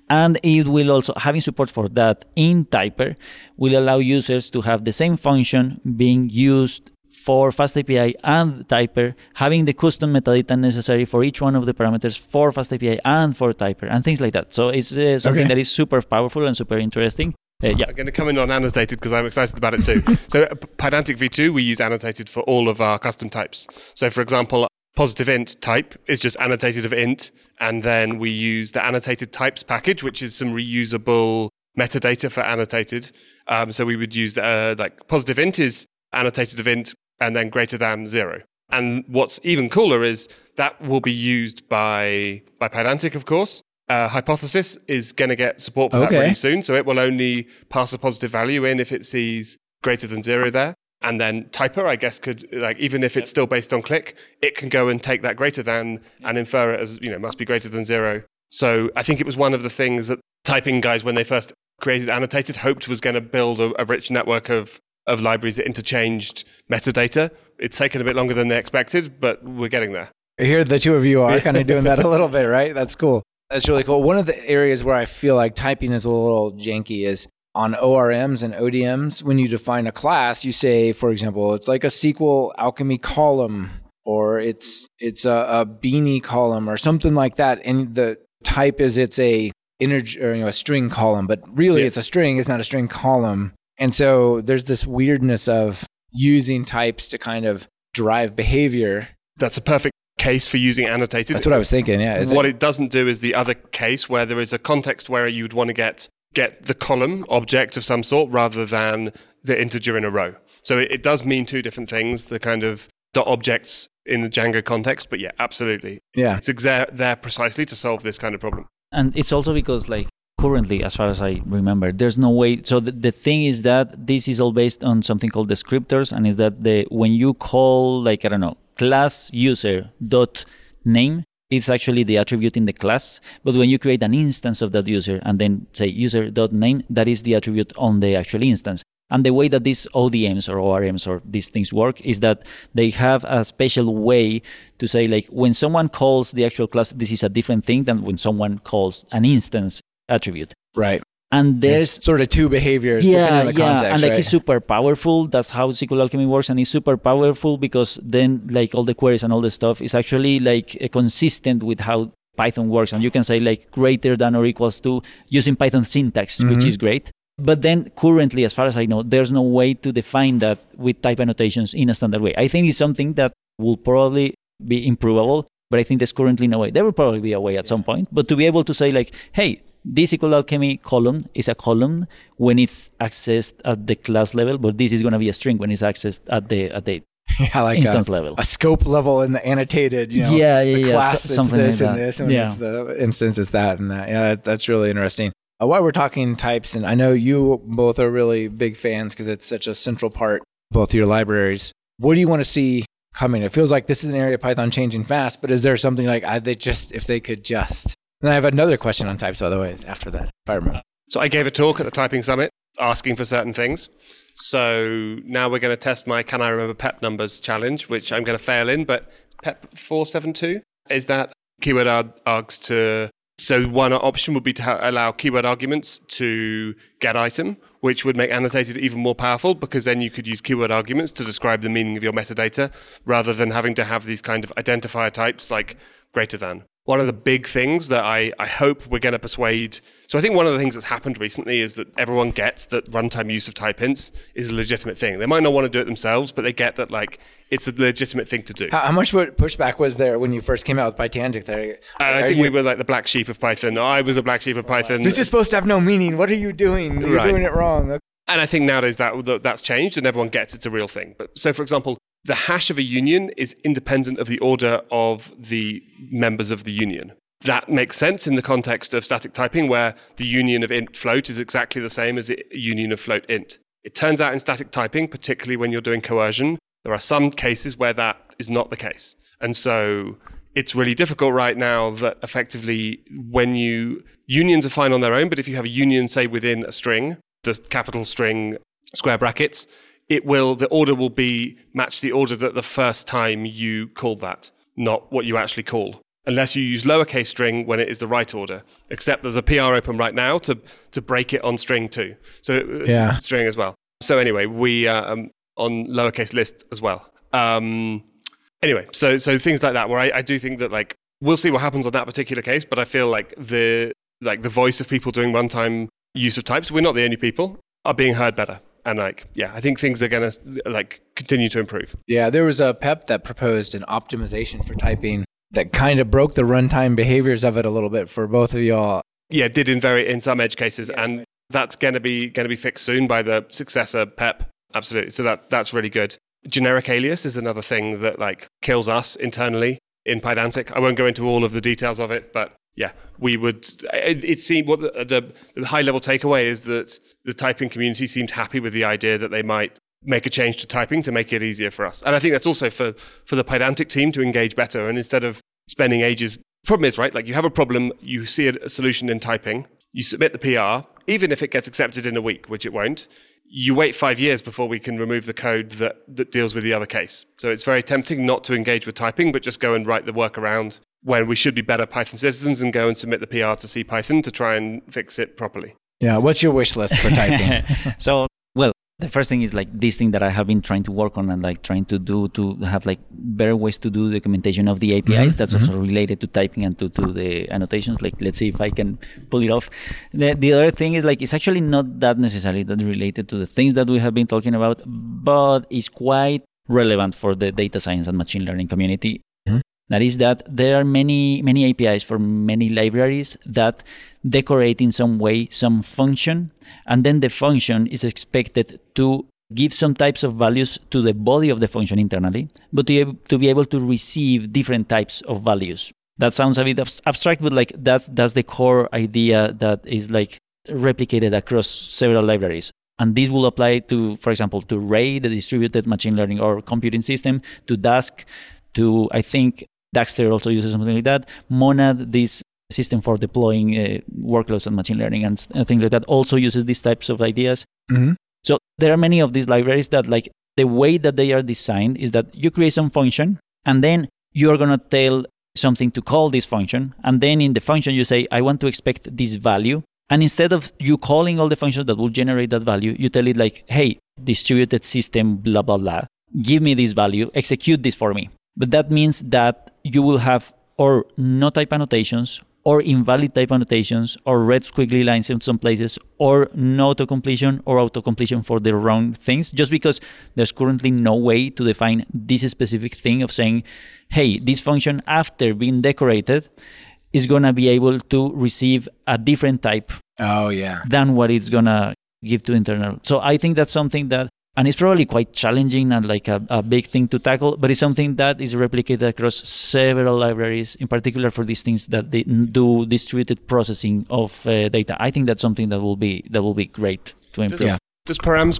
And it will also, having support for that in Typer, will allow users to have the same function being used for FastAPI and Typer, having the custom metadata necessary for each one of the parameters for FastAPI and for Typer, and things like that. So it's uh, something okay. that is super powerful and super interesting. Uh, yeah. I'm going to come in on annotated because I'm excited about it too. [laughs] so Pydantic v2, we use annotated for all of our custom types. So for example, positive int type is just annotated of int, and then we use the annotated types package, which is some reusable metadata for annotated. Um, so we would use uh, like positive int is annotated of int and then greater than zero. And what's even cooler is that will be used by by Pydantic, of course, uh, hypothesis is going to get support for okay. that really soon. So it will only pass a positive value in if it sees greater than zero there. And then Typer, I guess, could like even if it's still based on click, it can go and take that greater than and infer it as you know must be greater than zero. So I think it was one of the things that typing guys when they first created annotated hoped was going to build a, a rich network of of libraries that interchanged metadata. It's taken a bit longer than they expected, but we're getting there. Here, the two of you are [laughs] kind of doing that a little bit, right? That's cool. That's really cool. One of the areas where I feel like typing is a little janky is on ORMs and ODMs. When you define a class, you say, for example, it's like a SQL Alchemy column, or it's it's a, a Beanie column, or something like that. And the type is it's a integer, or, you know, a string column, but really yeah. it's a string. It's not a string column. And so there's this weirdness of using types to kind of drive behavior. That's a perfect case for using annotated. That's what I was thinking. Yeah. Is what it? it doesn't do is the other case where there is a context where you'd want to get get the column object of some sort rather than the integer in a row. So it, it does mean two different things. The kind of dot objects in the Django context, but yeah, absolutely. Yeah, it's exa- there precisely to solve this kind of problem. And it's also because like currently as far as i remember. There's no way so the, the thing is that this is all based on something called descriptors and is that the when you call like i don't know class user dot name it's actually the attribute in the class. But when you create an instance of that user and then say user dot name that is the attribute on the actual instance. And the way that these ODMs or ORMs or these things work is that they have a special way to say, like, when someone calls the actual class, this is a different thing than when someone calls an instance attribute. Right. And there's it's sort of two behaviors. Yeah, yeah, context, and like right? it's super powerful. That's how SQL Alchemy works, and it's super powerful because then like all the queries and all the stuff is actually like consistent with how Python works, and you can say like greater than or equals to using Python syntax, mm-hmm. which is great. But then currently, as far as I know, there's no way to define that with type annotations in a standard way. I think it's something that will probably be improvable, but I think there's currently no way. There will probably be a way at some point. But to be able to say like, hey, this SQL Alchemy column is a column when it's accessed at the class level, but this is going to be a string when it's accessed at the at the [laughs] yeah, like instance a, level, a scope level in the annotated. You know, yeah, yeah, the class yeah, so, something this like and that. this, and yeah. the instance is that and that. Yeah, that's really interesting. Uh, while we're talking types, and I know you both are really big fans because it's such a central part both your libraries. What do you want to see coming? It feels like this is an area of Python changing fast, but is there something like I, they just if they could just then I have another question on types, by the way, after that, if I remember. So I gave a talk at the Typing Summit asking for certain things. So now we're going to test my Can I Remember PEP numbers challenge, which I'm going to fail in, but PEP 472 is that keyword args to. So one option would be to allow keyword arguments to get item, which would make annotated even more powerful because then you could use keyword arguments to describe the meaning of your metadata rather than having to have these kind of identifier types like greater than one of the big things that I, I hope we're going to persuade. So I think one of the things that's happened recently is that everyone gets that runtime use of type hints is a legitimate thing. They might not want to do it themselves, but they get that like it's a legitimate thing to do. How, how much pushback was there when you first came out with Pydantic? There, uh, I think you, we were like the black sheep of Python. I was a black sheep of Python. This is supposed to have no meaning. What are you doing? You're right. doing it wrong. And I think nowadays that that's changed and everyone gets it's a real thing. But so, for example, the hash of a union is independent of the order of the members of the union. That makes sense in the context of static typing, where the union of int float is exactly the same as the union of float int. It turns out in static typing, particularly when you're doing coercion, there are some cases where that is not the case. And so it's really difficult right now that effectively when you unions are fine on their own, but if you have a union, say within a string, the capital string square brackets, it will the order will be match the order that the first time you call that, not what you actually call. Unless you use lowercase string when it is the right order. Except there's a PR open right now to to break it on string too. So uh, yeah. string as well. So anyway, we uh, um, on lowercase list as well. Um, anyway, so so things like that where I, I do think that like we'll see what happens on that particular case, but I feel like the like the voice of people doing runtime use of types, we're not the only people, are being heard better and like yeah i think things are going to like continue to improve. Yeah there was a pep that proposed an optimization for typing that kind of broke the runtime behaviors of it a little bit for both of y'all. Yeah did in very in some edge cases and that's going to be going to be fixed soon by the successor pep. Absolutely. So that that's really good. Generic alias is another thing that like kills us internally in pydantic. I won't go into all of the details of it but yeah, we would. It, it seemed what the, the, the high level takeaway is that the typing community seemed happy with the idea that they might make a change to typing to make it easier for us. And I think that's also for for the Pydantic team to engage better. And instead of spending ages, problem is right. Like you have a problem, you see a, a solution in typing, you submit the PR, even if it gets accepted in a week, which it won't. You wait five years before we can remove the code that, that deals with the other case. So it's very tempting not to engage with typing, but just go and write the workaround when we should be better Python citizens and go and submit the PR to CPython to try and fix it properly. Yeah, what's your wish list for typing? [laughs] so, well, the first thing is like this thing that I have been trying to work on and like trying to do to have like better ways to do documentation of the APIs. Mm-hmm. That's mm-hmm. also related to typing and to, to the annotations. Like, let's see if I can pull it off. The, the other thing is like it's actually not that necessarily that related to the things that we have been talking about, but it's quite relevant for the data science and machine learning community that is that there are many many APIs for many libraries that decorate in some way some function, and then the function is expected to give some types of values to the body of the function internally, but to, be able to receive different types of values. That sounds a bit abstract, but like that's that's the core idea that is like replicated across several libraries. And this will apply to, for example, to Ray, the distributed machine learning or computing system, to Dask, to I think Dagster also uses something like that. Modal, this system for deploying uh, workloads and machine learning and things like that, also uses these types of ideas. Mm-hmm. So there are many of these libraries that, like, the way that they are designed is that you create some function and then you're going to tell something to call this function. And then in the function, you say, I want to expect this value. And instead of you calling all the functions that will generate that value, you tell it, like, hey, distributed system, blah, blah, blah, give me this value, execute this for me. But that means that you will have or no type annotations or invalid type annotations or red squiggly lines in some places or no auto-completion or auto-completion for the wrong things just because there's currently no way to define this specific thing of saying hey this function after being decorated is going to be able to receive a different type oh yeah. than what it's going to give to internal. So i think that's something that and it's probably quite challenging and like a, a, big thing to tackle but it's something that is replicated across several libraries in particular for these things that they do distributed processing of uh, data i think that's something that will be that will be great to improve does, yeah. does param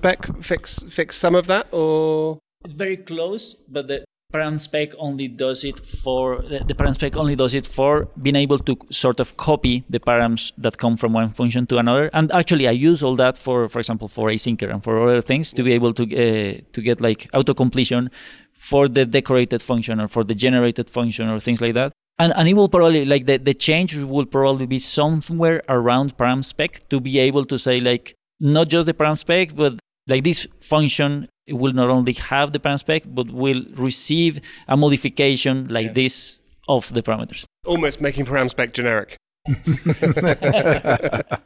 fix fix some of that or it's very close but the, ParamSpec only does it for the ParamSpec only does it for being able to sort of copy the params that come from one function to another. And actually, I use all that for, for example, for asyncer and for other things to be able to uh, to get like auto completion for the decorated function or for the generated function or things like that. And, and it will probably like the, the change will probably be somewhere around param spec to be able to say like not just the param spec but like this function it will not only have the ParamSpec, but will receive a modification like yeah. this of the parameters. Almost making param spec generic. [laughs]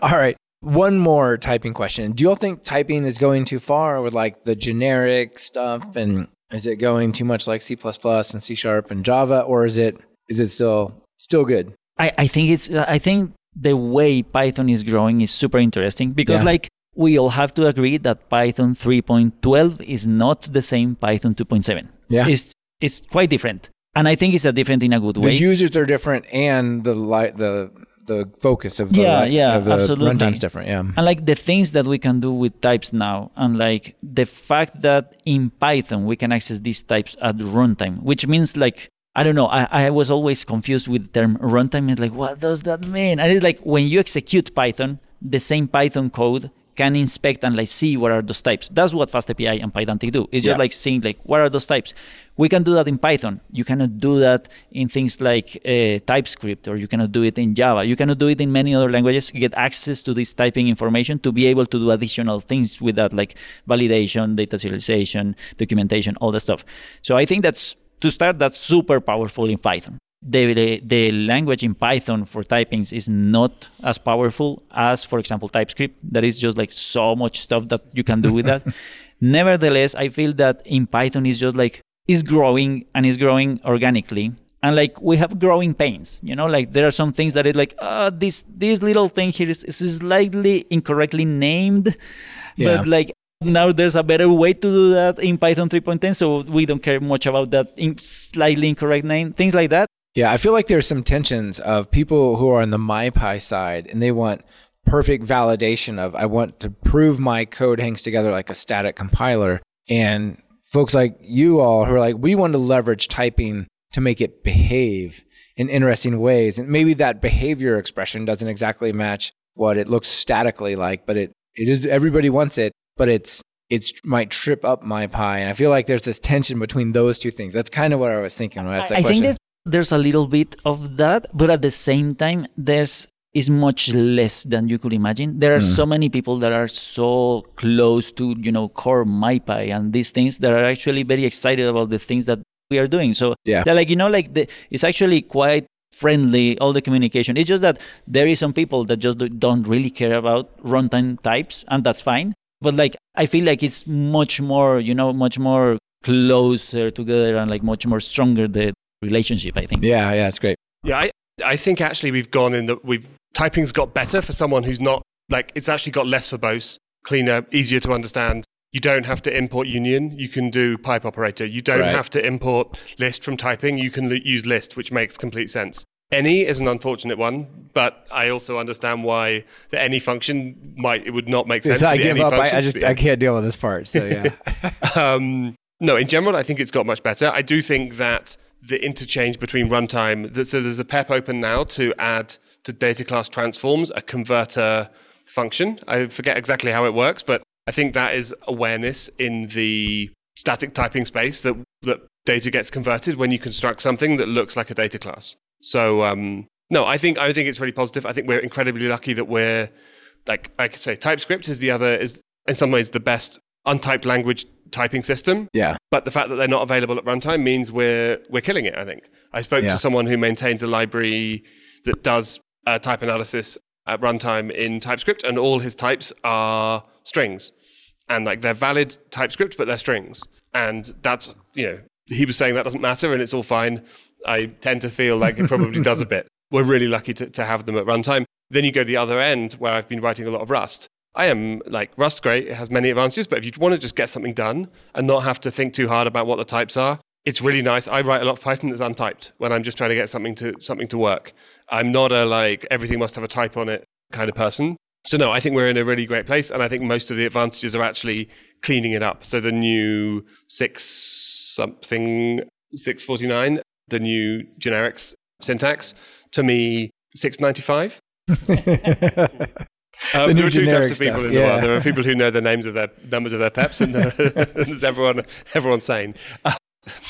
All right. One more typing question. Do you all think typing is going too far with like the generic stuff and is it going too much like C and C sharp and Java or is it is it still still good? I, I think it's I think the way Python is growing is super interesting because yeah. like we all have to agree that Python 3.12 is not the same Python 2.7. Yeah. It's it's quite different. And I think it's a different in a good way. The users are different and the li- the the focus of the, yeah, yeah, the absolutely. runtime is different. Yeah. And like the things that we can do with types now, and like the fact that in Python we can access these types at runtime, which means like I don't know. I, I was always confused with the term runtime. It's like, what does that mean? And it's like when you execute Python, the same Python code can inspect and like see what are those types. That's what FastAPI and Pydantic do. It's just yeah. like seeing like what are those types. We can do that in Python. You cannot do that in things like uh, TypeScript, or you cannot do it in Java. You cannot do it in many other languages. You get access to this typing information to be able to do additional things with that, like validation, data serialization, documentation, all the stuff. So I think that's to start. That's super powerful in Python the, the language in Python for typings is not as powerful as, for example, TypeScript. That is just like so much stuff that you can do with that. [laughs] Nevertheless, I feel that in Python is just like is growing and is growing organically. And like we have growing pains, you know, like there are some things that it like, uh, this this little thing here is, is slightly incorrectly named, yeah. but like now there's a better way to do that in Python 3.10, so we don't care much about that in slightly incorrect name, things like that. Yeah, I feel like there's some tensions of people who are on the MyPy side and they want perfect validation of I want to prove my code hangs together like a static compiler. And folks like you all who are like, we want to leverage typing to make it behave in interesting ways. And maybe that behavior expression doesn't exactly match what it looks statically like, but it, it is everybody wants it, but it's it's might trip up MyPy. And I feel like there's this tension between those two things. That's kind of what I was thinking when I asked that I question. think there's a little bit of that, but at the same time, there's is much less than you could imagine. There are mm. so many people that are so close to, you know, core MyPy and these things that are actually very excited about the things that we are doing. So yeah. they're like, you know, like the, it's actually quite friendly, all the communication. It's just that there is some people that just don't really care about runtime types, and that's fine. But like, I feel like it's much more, you know, much more closer together and like much more stronger the relationship. I think. Yeah, yeah, it's great. Yeah, I, I think actually we've gone in that we've typing's got better for someone who's not like it's actually got less verbose, cleaner, easier to understand. You don't have to import union. You can do pipe operator. You don't right. have to import list from typing. You can l- use list, which makes complete sense. Any is an unfortunate one, but I also understand why the any function might it would not make sense. I give up. I, I, just I can't deal with this part. So yeah. [laughs] um, no, in general, I think it's got much better. I do think that the interchange between runtime. So there's a PEP open now to add to data class transforms a converter function. I forget exactly how it works, but I think that is awareness in the static typing space that, that data gets converted when you construct something that looks like a data class. So um, no, I think I think it's really positive. I think we're incredibly lucky that we're like I could say TypeScript is the other is in some ways the best untyped language typing system. Yeah. But the fact that they're not available at runtime means we're we're killing it. I think I spoke yeah. to someone who maintains a library that does uh, type analysis at runtime in TypeScript, and all his types are strings, and like they're valid TypeScript, but they're strings, and that's you know he was saying that doesn't matter and it's all fine. I tend to feel like it probably does a bit. [laughs] We're really lucky to, to have them at runtime. Then you go to the other end where I've been writing a lot of Rust. I am like Rust great. It has many advantages, but if you want to just get something done and not have to think too hard about what the types are, it's really nice. I write a lot of Python that's untyped when I'm just trying to get something to something to work. I'm not a like everything must have a type on it kind of person. So no, I think we're in a really great place, and I think most of the advantages are actually cleaning it up. So the new six something six forty nine, the new generics syntax, to me six ninety five. [laughs] [laughs] Um, there are two types of people stuff. in the yeah. world. There are people who know the names of their numbers of their peps, and [laughs] there's everyone everyone sane. Uh,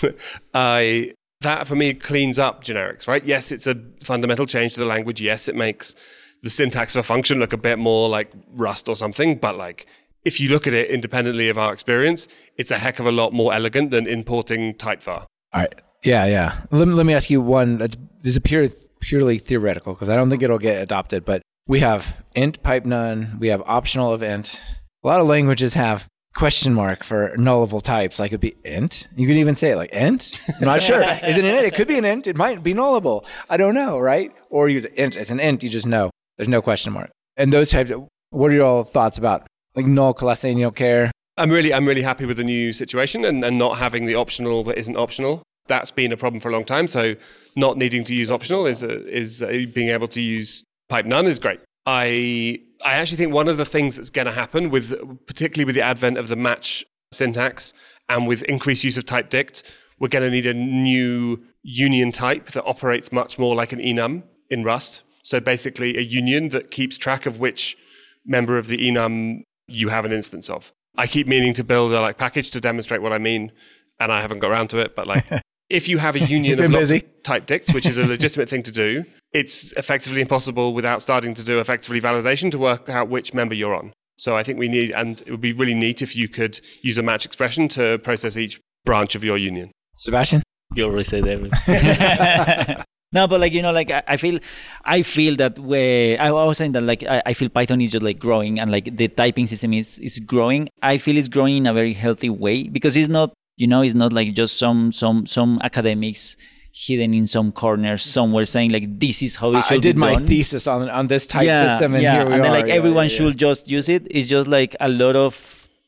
[laughs] I that for me cleans up generics, right? Yes, it's a fundamental change to the language. Yes, it makes the syntax of a function look a bit more like Rust or something. But like, if you look at it independently of our experience, it's a heck of a lot more elegant than importing typevar. All right. Yeah, yeah. Let, let me ask you one that's this is pure, purely theoretical because I don't think it'll get adopted. But we have int pipe none. We have optional event. A lot of languages have question mark for nullable types. Like it'd be int. You could even say it like int. I'm not sure. Is it an int? It could be an int. It might be nullable. I don't know, right? Or use int as an int. You just know. There's no question mark. And those types. Of, what are your thoughts about like null coalescing? You don't care. I'm really, I'm really happy with the new situation and, and not having the optional that isn't optional. That's been a problem for a long time. So not needing to use optional is a, is a, being able to use pipe none is great. I I actually think one of the things that's going to happen with particularly with the advent of the match syntax and with increased use of TypedDict, we're going to need a new union type that operates much more like an enum in Rust. So basically a union that keeps track of which member of the enum you have an instance of. I keep meaning to build a like package to demonstrate what I mean and I haven't got around to it, but like [laughs] if you have a union of lots of TypedDicts, which is a legitimate thing to do, it's effectively impossible without starting to do effectively validation to work out which member you're on. So I think we need, and it would be really neat if you could use a match expression to process each branch of your union. Sebastian? You already said everything. [laughs] no, but like you know, like I, I feel, I feel that way. I was saying that like I, I, feel Python is just like growing, and like the typing system is is growing. I feel it's growing in a very healthy way because it's not, you know, it's not like just some some some academics hidden in some corner somewhere saying like this is how it should be. I did my thesis on on this type yeah, system and yeah. here we and are. like everyone yeah, should just use it. It's just like a lot of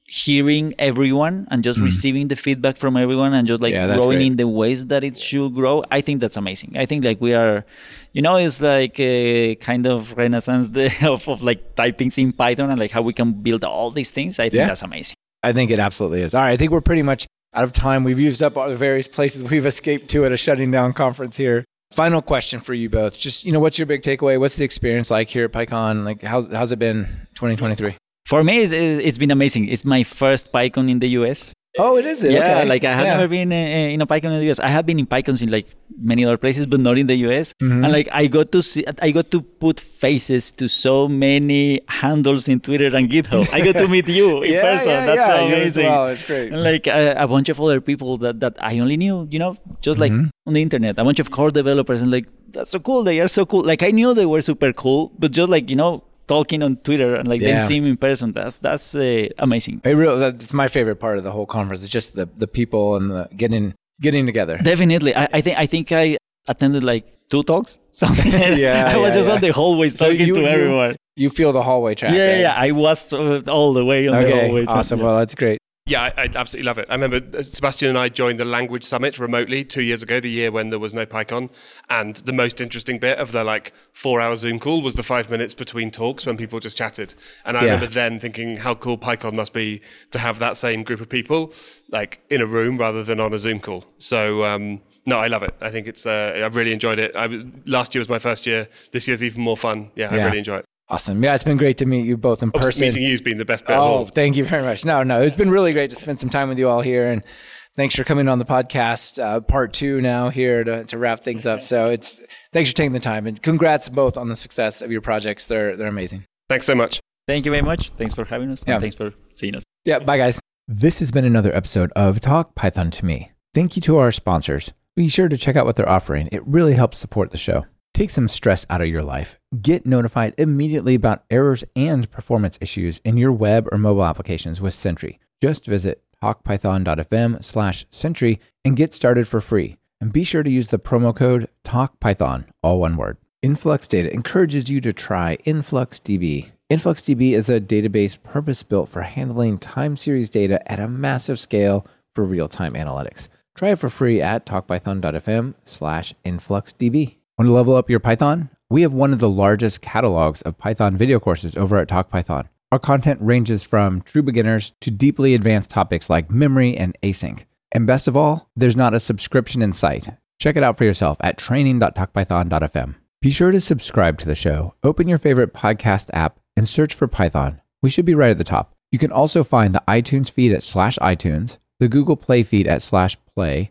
hearing everyone and just mm. receiving the feedback from everyone and just like growing great. in the ways that it should grow. I think that's amazing. I think like we are, you know, it's like a kind of renaissance [laughs] of, of like typing in Python and like how we can build all these things. I think that's amazing. I think it absolutely is. All right, I think we're pretty much out of time. We've used up all the various places we've escaped to at a shutting down conference here. Final question for you both. Just, you know, what's your big takeaway? What's the experience like here at PyCon? Like, how's, how's it been 2023? For me, it's, it's been amazing. It's my first PyCon in the US. Oh, it is it? Yeah, okay. like I have yeah. never been uh, in a PyCon in the US. I have been in PyCons in like many other places, but not in the US. Mm-hmm. And like I got to see, I got to put faces to so many handles in Twitter and GitHub. I got to meet you [laughs] in yeah, person. Yeah, That's so amazing. Wow, it's great. And like a, a, bunch of other people that, that I only knew, you know, just like mm-hmm. on the internet. A bunch of core developers and like that's so cool. They are so cool. Like I knew they were super cool, but just like you know talking on Twitter and like yeah. then seeing him in person. That's that's uh, amazing. It really, that's my favorite part of the whole conference. It's just the the people and the getting getting together. Definitely, I, I think I think I attended like two talks. [laughs] Something. [laughs] yeah, I was yeah, just yeah. on the hallways so talking you, to you, everyone. You feel the hallway track. Yeah, right? yeah. I was uh, all the way on okay, the hallway. Awesome. Track, well, that's great. Yeah, I, I, absolutely love it. I remember uh, Sebastian and I joined the Language Summit remotely two years ago, the year when there was no PyCon. And the most interesting bit of the like four hour Zoom call was the five minutes between talks when people just chatted. And I yeah. remember then thinking how cool PyCon must be to have that same group of people like in a room rather than on a Zoom call. So, um, no, I love it. I think it's. Uh, I've really enjoyed it. I, last year was my first year. This year's even more fun. Yeah, yeah. I really enjoy it. Awesome. Yeah, it's been great to meet you both in person. Meeting you has been the best bit. Oh, thank you very much. No, no, it's been really great to spend some time with you all here, and thanks for coming on the podcast. Uh, part two now here to, to wrap things up. So it's thanks for taking the time, and congrats both on the success of your projects. They're they're amazing. Thanks so much. Thank you very much. Thanks for having us. Yeah. thanks for seeing us. Yeah. Bye, guys. This has been another episode of Talk Python to Me. Thank you to our sponsors. Be sure to check out what they're offering. It really helps support the show. Take some stress out of your life. Get notified immediately about errors and performance issues in your web or mobile applications with Sentry. Just visit talkpython.fm slash Sentry and get started for free. And be sure to use the promo code TALKPython, all one word. Influx Data encourages you to try InfluxDB. InfluxDB is a database purpose built for handling time series data at a massive scale for real time analytics. Try it for free at talkpython.fm slash InfluxDB. Want to level up your Python? We have one of the largest catalogs of Python video courses over at TalkPython. Our content ranges from true beginners to deeply advanced topics like memory and async. And best of all, there's not a subscription in sight. Check it out for yourself at training.talkpython.fm. Be sure to subscribe to the show. Open your favorite podcast app and search for Python. We should be right at the top. You can also find the iTunes feed at slash iTunes, the Google Play feed at slash play,